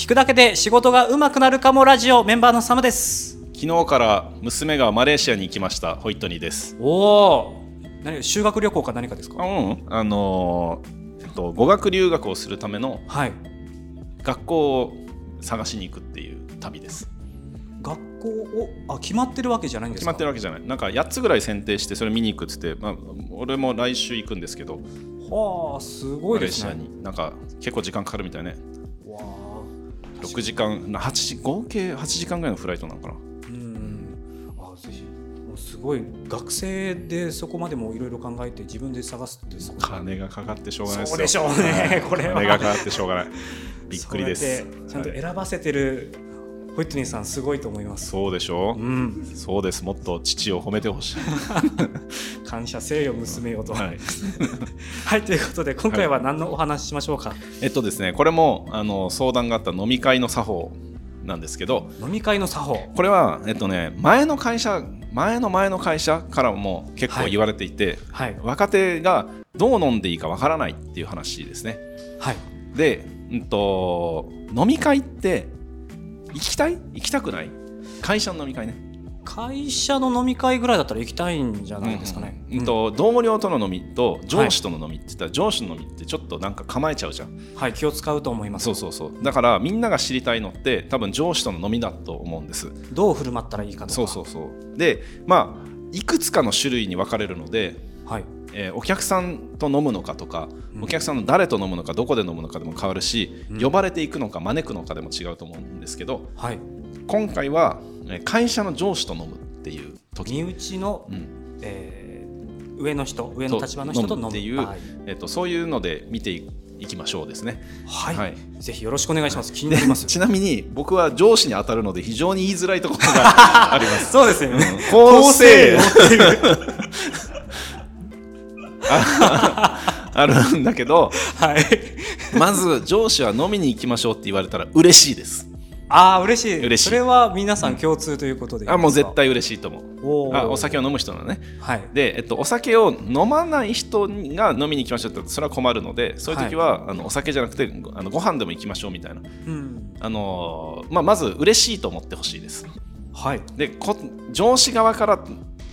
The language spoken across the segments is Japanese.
聞くだけで仕事が上手くなるかもラジオメンバーのサムです。昨日から娘がマレーシアに行きました。ホイットニーです。おお何修学旅行か何かですか？あうん。あのーえっと語学留学をするためのはい。学校を探しに行くっていう旅です。学校をあ決まってるわけじゃないんですか？決まってるわけじゃない。なんか8つぐらい選定してそれ見に行くっつって、まあ、俺も来週行くんですけど。はあすごいマレーシアですねに。なんか結構時間かかるみたいね。わあ6時間8時合計8時間ぐらいのフライトなのかな。うん。あぜひ。すごい学生でそこまでもいろいろ考えて自分で探すってすごい。金がかかってしょうがないですよ。そうでしょうね。これは。金がかかってしょうがない。びっくりです。ちゃんとはい。選ばせてるホイットニーさんすごいと思います。そうでしょ？う、うん。そうです。もっと父を褒めてほしい。感謝せよ娘よと。はい。はい、ということで今回は何のお話ししましょうか、えっとですねこれもあの相談があった飲み会の作法なんですけど。飲み会の作法。これはえっとね前の会社前の前の会社からも結構言われていて、はい。若手がどう飲んでいいかわからないっていう話ですね。はい。で、うん、と飲み会って行きたい？行きたくない？会社の飲み会ね。会社の飲み会ぐらいだったら行きたいんじゃないですかね、うんうん。と同僚との飲みと上司との飲みって言ったら、上司の飲みってちょっとなんか構えちゃうじゃん。はい気を使うと思います。そうそうそう。だからみんなが知りたいのって多分上司との飲みだと思うんです。どう振る舞ったらいいかとか。そうそうそう。でまあいくつかの種類に分かれるので、はいえーお客さんと飲むのかとか、うん。お客さんの誰と飲むのかどこで飲むのかでも変わるし、うん。呼ばれていくのか招くのかでも違うと思うんですけどはい。今回はえー会社の上司と飲むっていう時。身内の、うん。えー上の人上の立場の人と飲む。っていうはい、えっとそういうので見ていきましょうですね。はい。はい。ぜひよろしくお願いします、気になります。ちなみに僕は上司に当たるので非常に言いづらいところがあります。そうですよね、構成構成を あるんだけどはい。まず上司は飲みに行きましょうって言われたら嬉しいです。ああ嬉しい。嬉しい。それは皆さん共通ということで。いいですかあもう絶対嬉しいと思う。あお酒を飲む人なのね。はい。で、えっと、お酒を飲まない人が飲みに行きましょうってそれは困るのでそういう時は、あのお酒じゃなくてごあのご飯でも行きましょうみたいな、うん。あのーまあ、まず嬉しいと思ってほしいです。はい。でこ上司側から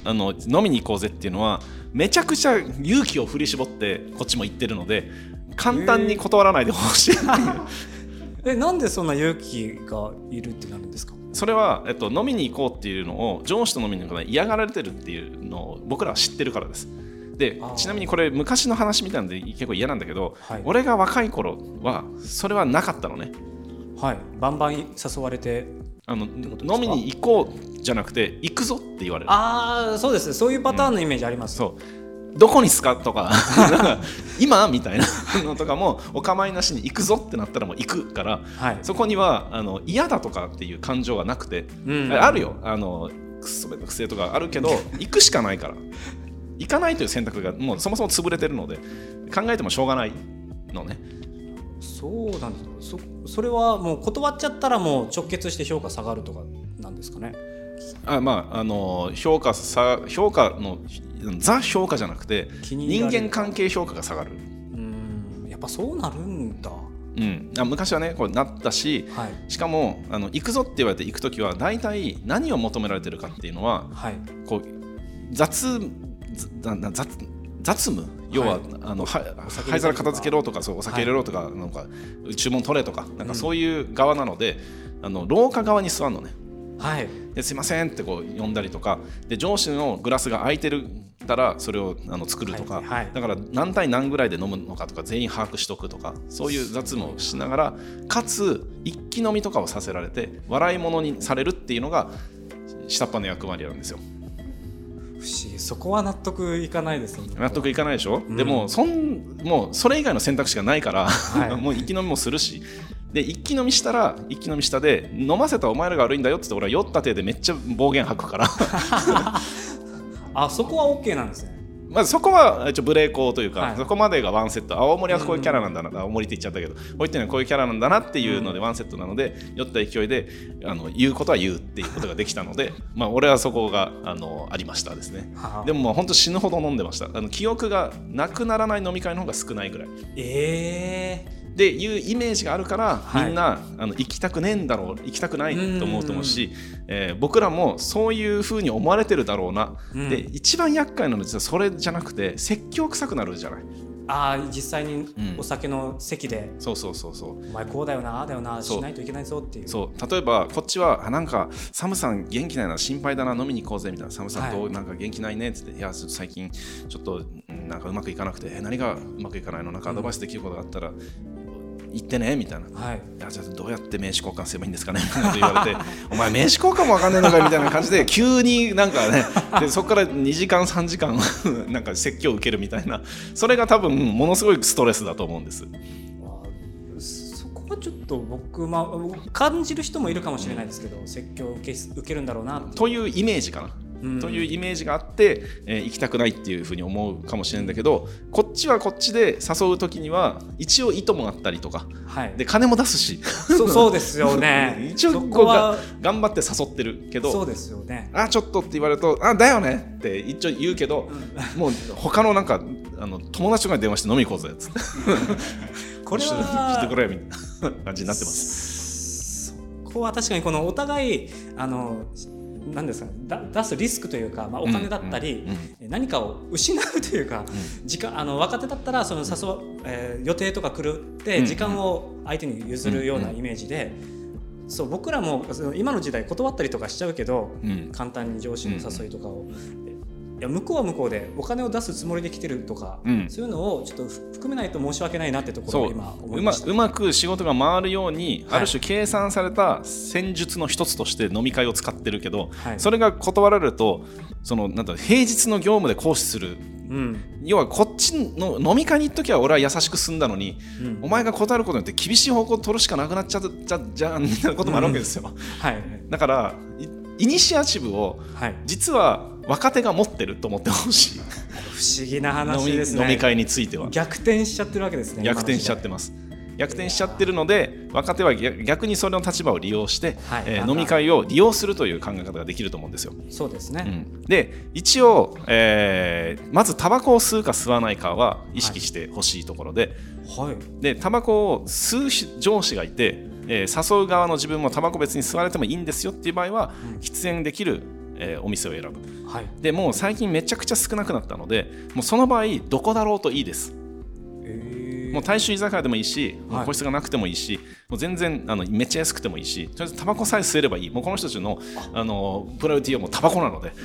あの飲みに行こうぜっていうのはめちゃくちゃ勇気を振り絞ってこっちも行ってるので簡単に断らないでほしい、えなんでそんな勇気がいるってなるんですか？それは、えっと、飲みに行こうっていうのを上司と飲みに行くのが嫌がられてるっていうのを僕らは知ってるからです。でちなみにこれ昔の話みたいなので結構嫌なんだけど、はい。俺が若い頃はそれはなかったのね。はい。バンバン誘われてあの飲みに行こうじゃなくて行くぞって言われる。ああそうですね。そういうパターンのイメージあります、そう。どこにすかとか。なんか今みたいなのとかもお構いなしに行くぞってなったらもう行くからはい。そこにはあの嫌だとかっていう感情はなくて、うん。あるよ。あのくそめんどくせえとかあるけど 行くしかないから。行かないという選択がもうそもそも潰れてるので考えてもしょうがないのねそうなんです。そそれはもう断っちゃったらもう直結して評価下がるとかなんですかね。あまああの評価さ評価のザ評価じゃなくて人間関係評価が下がる、うん。やっぱそうなるんだ。うん、あ昔はねこうなったしはい。しかもあの行くぞって言われて行くときは大体何を求められてるかっていうのははい。こう雑雑雑務？要は、はいあの灰皿片付けろとかそうお酒入れろとか,、なんか注文取れとかなんかそういう側なので、あの廊下側に座るのね。はい。ですいませんってこう呼んだりとかで上司のグラスが空いてるたらそれをあの作るとか、はい。はい。だから何対何ぐらいで飲むのかとか全員把握しとくとかそういう雑務をしながらかつ一気飲みとかをさせられて笑い物にされるっていうのが下っ端の役割なんですよ。不思議。そこは納得いかないですね。納得いかないでしょ、ん。でもそんもうそれ以外の選択肢がないから、はい。もう一気飲みもするし。で一気飲みしたら一気飲みしたで飲ませたお前らが悪いんだよって言って俺は酔った手でめっちゃ暴言吐くから。あそこは OK なんですねまずそこは一応ブレーコーというか、はい。そこまでがワンセット。青森はこういうキャラなんだな、青森って言っちゃったけどこういったのはこういうキャラなんだなっていうのでワンセットなので、酔った勢いであの言うことは言うっていうことができたので まあ俺はそこがあのありましたですね。はあ。でももう本当死ぬほど飲んでました。あの記憶がなくならない飲み会の方が少ないぐらい。ええでいうイメージがあるから、はい。みんなあの行きたくねえんだろう行きたくないと思うと思うし、えー僕らもそういうふうに思われてるだろうな、うん。で一番厄介なのは実はそれじゃなくて説教臭くなるじゃない。ああ実際にうん。お酒の席で、そうそうそうそう。お前こうだよなああだよなしないといけないぞっていう。そう。例えばこっちはあなんかサムさん元気ないな心配だな飲みに行こうぜみたいなサムさんどう、はい。なんか元気ないねって言っていやちょっと最近ちょっとうんなんかうまくいかなくてえ何がうまくいかないの？なんかアドバイスできることがあったら、言ってねみたいな。はいじゃあどうやって名刺交換すればいいんですかねみたいなこと言われて お前名刺交換もわかんねえのかよみたいな感じで急になんかね でそこから2時間3時間 なんか説教を受けるみたいなそれが多分ものすごいストレスだと思うんです。そこはちょっと僕、まあ、感じる人もいるかもしれないですけど、説教を受け受けるんだろうなってというイメージかな。うん。というイメージがあって、えー行きたくないっていうふうに思うかもしれないんだけどこっちはこっちで誘う時には一応意図もあったりとかはい。で金も出すし。そそうですよね。一応そこは頑張って誘ってるけどそうですよねあちょっとって言われるとあだよねって一応言うけど、もう他のなんかあの友達とかに電話して飲み行こうぜっつって。これちょっと来てはくれみたいな感じになってます。そこは確かにこのお互いあの何ですかだ出すリスクというか、まあ、お金だったり、何かを失うというか、時間あの若手だったらその誘う、えー予定とか狂ってうん。時間を相手に譲るようなイメージで、そう僕らも今の時代断ったりとかしちゃうけど、うん。簡単に上司の誘いとかを。いや向こうは向こうでお金を出すつもりで来てるとか、うん。そういうのをちょっと含めないと申し訳ないなってところを今思うまいました。うまく仕事が回るように、はい。ある種計算された戦術の一つとして飲み会を使ってるけど、はい。それが断られるとそのなんだ平日の業務で行使する。うん。要はこっちの飲み会に行っときは俺は優しく済んだのに、うん。お前が断ることによって厳しい方向を取るしかなくなっちゃったじゃんみたいなこともあるわけですよ、はい。だからいイニシアチブをはい、実は若手が持ってると思ってほしい。不思議な話ですね。飲み会については。逆転しちゃってるわけですね逆転しちゃってます。逆転しちゃってるので若手は逆逆にそれの立場を利用して、はい。えー飲み会を利用するという考え方ができると思うんですよ。そうですね、うん。で一応、えーまずタバコを吸うか吸わないかは意識してほしいところで,、はい。でタバコを吸うし上司がいて、えー誘う側の自分もタバコ別に吸われてもいいんですよっていう場合は、うん。喫煙できる、えーお店を選ぶ。はい。でもう最近めちゃくちゃ少なくなったのでもうその場合どこだろうといいです。えもう大衆居酒屋でもいいし、はい。個室がなくてもいいし、もう全然あのめっちゃ安くてもいいし、とりあえずタバコさえ吸えればいい、もうこの人たちのあのプライオリティはもうタバコなので、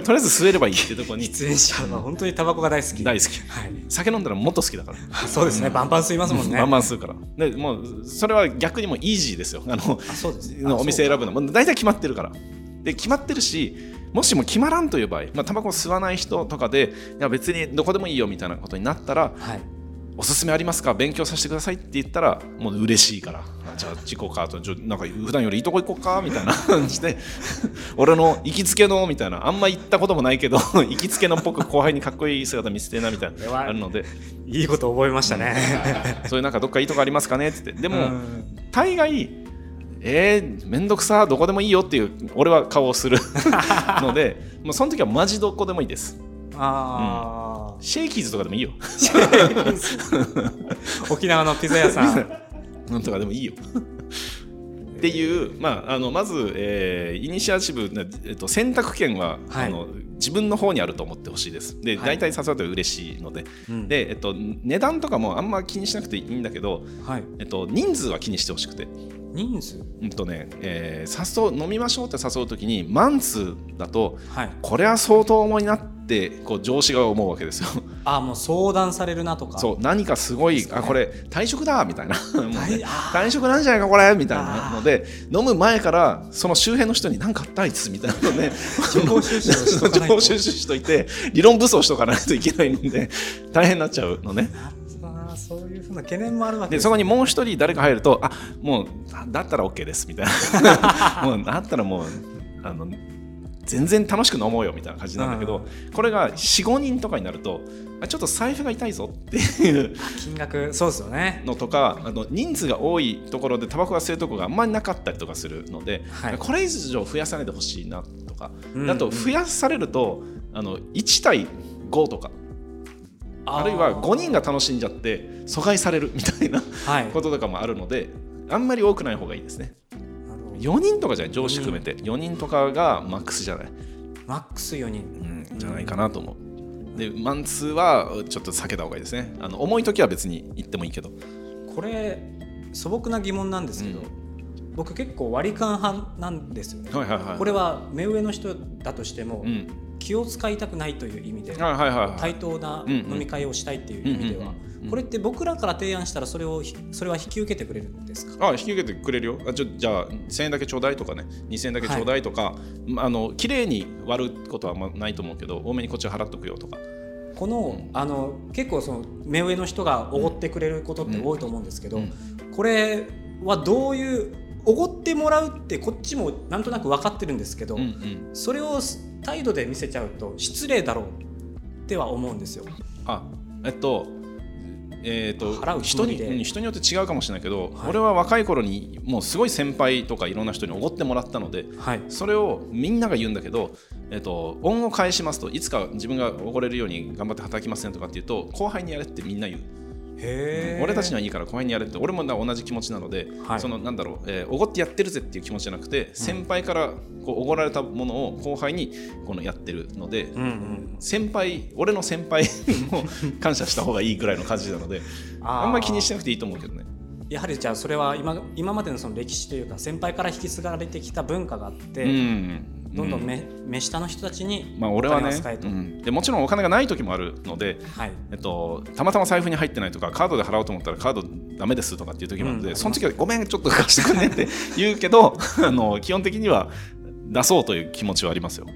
とりあえず吸えればいいっていうところに喫煙者は本当にタバコが大好き。大好き。はい。酒飲んだらもっと好きだから、あそうですね。バンバン吸いますもんね。バンバン吸うから。でもうそれは逆にもうイージーですよ、あのあそうですね。お店選ぶの、もう大体決まってるから。で決まってるし、もしも決まらんという場合、まあ、タバコを吸わない人とかで、いや別にどこでもいいよみたいなことになったら、はいおすすめありますか？勉強させてくださいって言ったらもう嬉しいから。あじゃあ自己カートじゃあなんか普段よりいいとこ行こうか？みたいな感じで。俺の行きつけのみたいな。あんま行ったこともないけど 行きつけのっぽく後輩にかっこいい姿見せてえなみたいな。あるので。いいこと覚えましたね。そういうなんかどっかいいとこありますかね？って。言ってでもうん。大概えー、めんどくさどこでもいいよっていう俺は顔をするのでもうその時はマジどこでもいいですあシェイキーズとかでもいいよ。ー 沖縄のピザ屋さん。なんとかでもいいよ。っていう、まあ、あのまず、えーイニシアチブ、ねえっと、選択権は、はい。あの自分の方にあると思ってほしいです。で、はい。大体誘うと嬉しいので、うん。で、えっと、値段とかもあんま気にしなくていいんだけど、はい。えっと、人数は気にしてほしくて、人数。うんとねえー誘う飲みましょうって誘うときにマンツーだとはい。これは相当重いなってこう上司が思うわけですよ。あもう相談されるなとか。そう何かすごい、ね。あこれ退職だみたいな。ね退職なんじゃないかこれみたいなので飲む前からその周辺の人に何かあったあいつみたいなので情報収集をしとかないと。情報収集しといて理論武装しとかないといけないんで大変になっちゃうのねそういうふうな懸念もあるわけですでそこにもう一人誰か入るとあもうだだったら OK ですみたいな。もうだったらもうあの全然楽しく飲もうよみたいな感じなんだけど、これが45人とかになるとあちょっと財布が痛いぞっていう金額そうですよね。のとかあの人数が多いところでタバコが吸えるところがあんまりなかったりとかするので、はい。これ以上増やさないでほしいなとか、うん。あと増やされるとあの1対5とかあるいは5人が楽しんじゃって阻害される みたいなはい。こととかもあるのであんまり多くない方がいいですね。なるほど。4人とかじゃない上司含めて。4人とかがマックスじゃない、マックス4人。うん、じゃないかなと思う。でマンツーはちょっと避けた方がいいですね。あの重い時は別に行ってもいいけど。これ素朴な疑問なんですけど、うん。僕結構割り勘派なんですよね、はいはいはい。これは目上の人だとしても、うん気を使いたくないという意味で、はいはいはいはい。対等な飲み会をしたいっていう意味では、これって僕らから提案したらそれをひそれは引き受けてくれるんですか？あ引き受けてくれるよ。あちょじゃあ1000円だけちょうだいとかね。2000円だけちょうだいとか、まあの綺麗に割ることはまあないと思うけど多めにこっちは払っとくよとか。この,、あの結構その目上の人がおごってくれることって多いと思うんですけど、うんこれはどういうおごってもらうってこっちもなんとなく分かってるんですけど、うんうん。それを態度で見せちゃうと失礼だろうっては思うんですよ。あえっとえー、と払うつ人にうん人によって違うかもしれないけど、はい。俺は若い頃にもうすごい先輩とかいろんな人におごってもらったのではい、それをみんなが言うんだけど、えっと、恩を返しますといつか自分がおごれるように頑張って働きますねとかって言うと後輩にやれってみんな言う俺たちにはいいから後輩にやれって俺もな同じ気持ちなので、はい。そのなんだろうえーおご、ってやってるぜっていう気持ちじゃなくて先輩からこうおごられたものを後輩にこのやってるので、うんうん、先輩俺の先輩も感謝した方がいいぐらいの感じなのであんまり気にしなくていいと思うけどね。やはりじゃあそれは今今までのその歴史というか先輩から引き継がれてきた文化があって、うんどんどんう目,、目下の人たちにまあ俺はねうん。でもちろんお金がない時もあるので、はい。えっと、たまたま財布に入ってないとかカードで払おうと思ったらカードダメですとかっていう時もあるので、うん。その時はごめんちょっと貸してくんねって 言うけどあの基本的には出そうという気持ちはありますよ。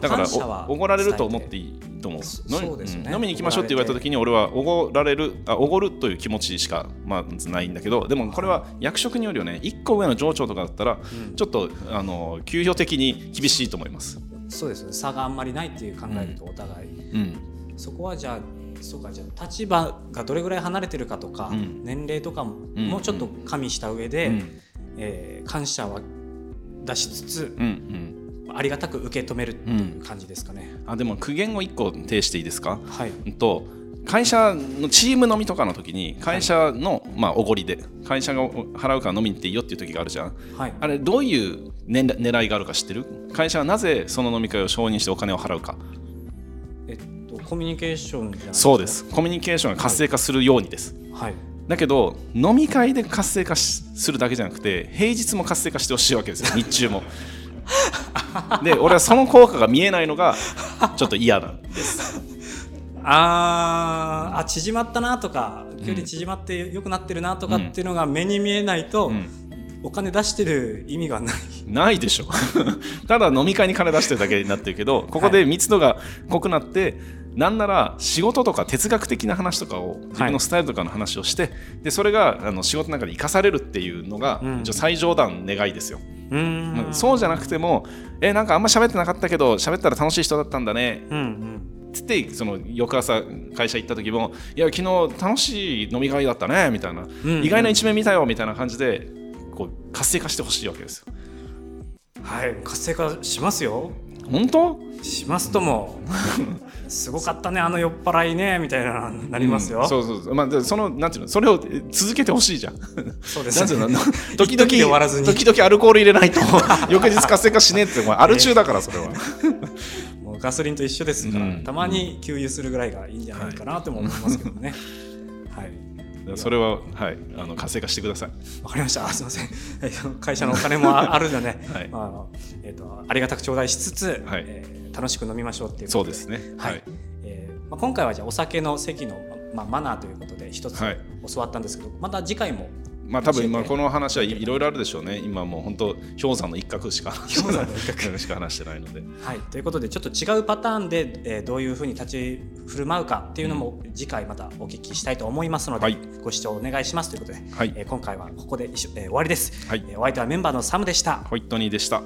だからおごられると思っていいと思うそうですよねん。飲みに行きましょうって言われた時に俺はおごられるあおごるという気持ちしかまずないんだけどでもこれは役職によるよね。1個上の上長とかだったらうん。ちょっとあの給与的に厳しいと思います、そうですよね。差があんまりないっていう考えるとお互い、うん、そこはじゃあそうかじゃあ立場がどれぐらい離れてるかとか、うん。年齢とかもうん。もうちょっと加味した上で、うん。えー感謝は出しつつうんうんありがたく受け止めるっていう感じですかね。あでも苦言を1個呈していいですか？はい、うんと会社のチーム飲みとかの時に会社の、まあおごりで会社が払うから飲みに行っていいよっていう時があるじゃん。はい、あれどういう、ね、狙いがあるか知ってる？会社はなぜその飲み会を承認してお金を払うか。えっとコミュニケーションじゃないそうです。コミュニケーションが活性化するようにです、はい。だけど飲み会で活性化しするだけじゃなくて平日も活性化してほしいわけですよ日中も で俺はその効果が見えないのがちょっと嫌な。んですあーあ縮まったなとか距離縮まって良くなってるなとかっていうのが目に見えないと、うん。お金出してる意味がない。ないでしょ。ただ飲み会に金出してるだけになってるけどここで密度が濃くなって、なんなら仕事とか哲学的な話とかを自分のスタイルとかの話をして、でそれがあの仕事の中で生かされるっていうのが、うん。最上段願いですよ、うーん。そうじゃなくてもえなんかあんま喋ってなかったけど喋ったら楽しい人だったんだね。うんうん。つってその翌朝会社行った時もいや昨日楽しい飲み会だったねみたいな、うん。意外な一面見たよみたいな感じでこう活性化してほしいわけですよ。はい活性化しますよ。本当？しますとも すごかったねあの酔っ払いねみたいななりますよ、うんそうそうそう。まあでそのなんていうのそれをえ続けてほしいじゃん。そうです。なんていうの 時一時で終わらず々に。時々アルコール入れないと翌日活性化しねえってお前アル中だからそれは。もうガソリンと一緒ですから、うん。たまに給油するぐらいがいいんじゃないかなとも思いますけどね。はい。それははいあの活性化してください。わかりました。あすみません。えっと会社のお金もああるので、はい。まあえっとありがたく頂戴しつつ、はい。えー楽しく飲みましょうっていうことそうですね。はい。はい。えーまあ今回はじゃあお酒の席のまあマナーということで一つはい。教わったんですけど、また次回もまあ多分今この話はいいろいろあるでしょうね。今もう本当氷山の一角しか話してない氷山の一角。しか話してないので。はい。ということでちょっと違うパターンで、えーどういうふうに立ち振る舞うかっていうのも次回またお聞きしたいと思いますので、はい。ご視聴お願いしますということで、はい。えー今回はここで一緒、えー終わりです、はい。えーお相手はメンバーのサムでした。ホイットニーでした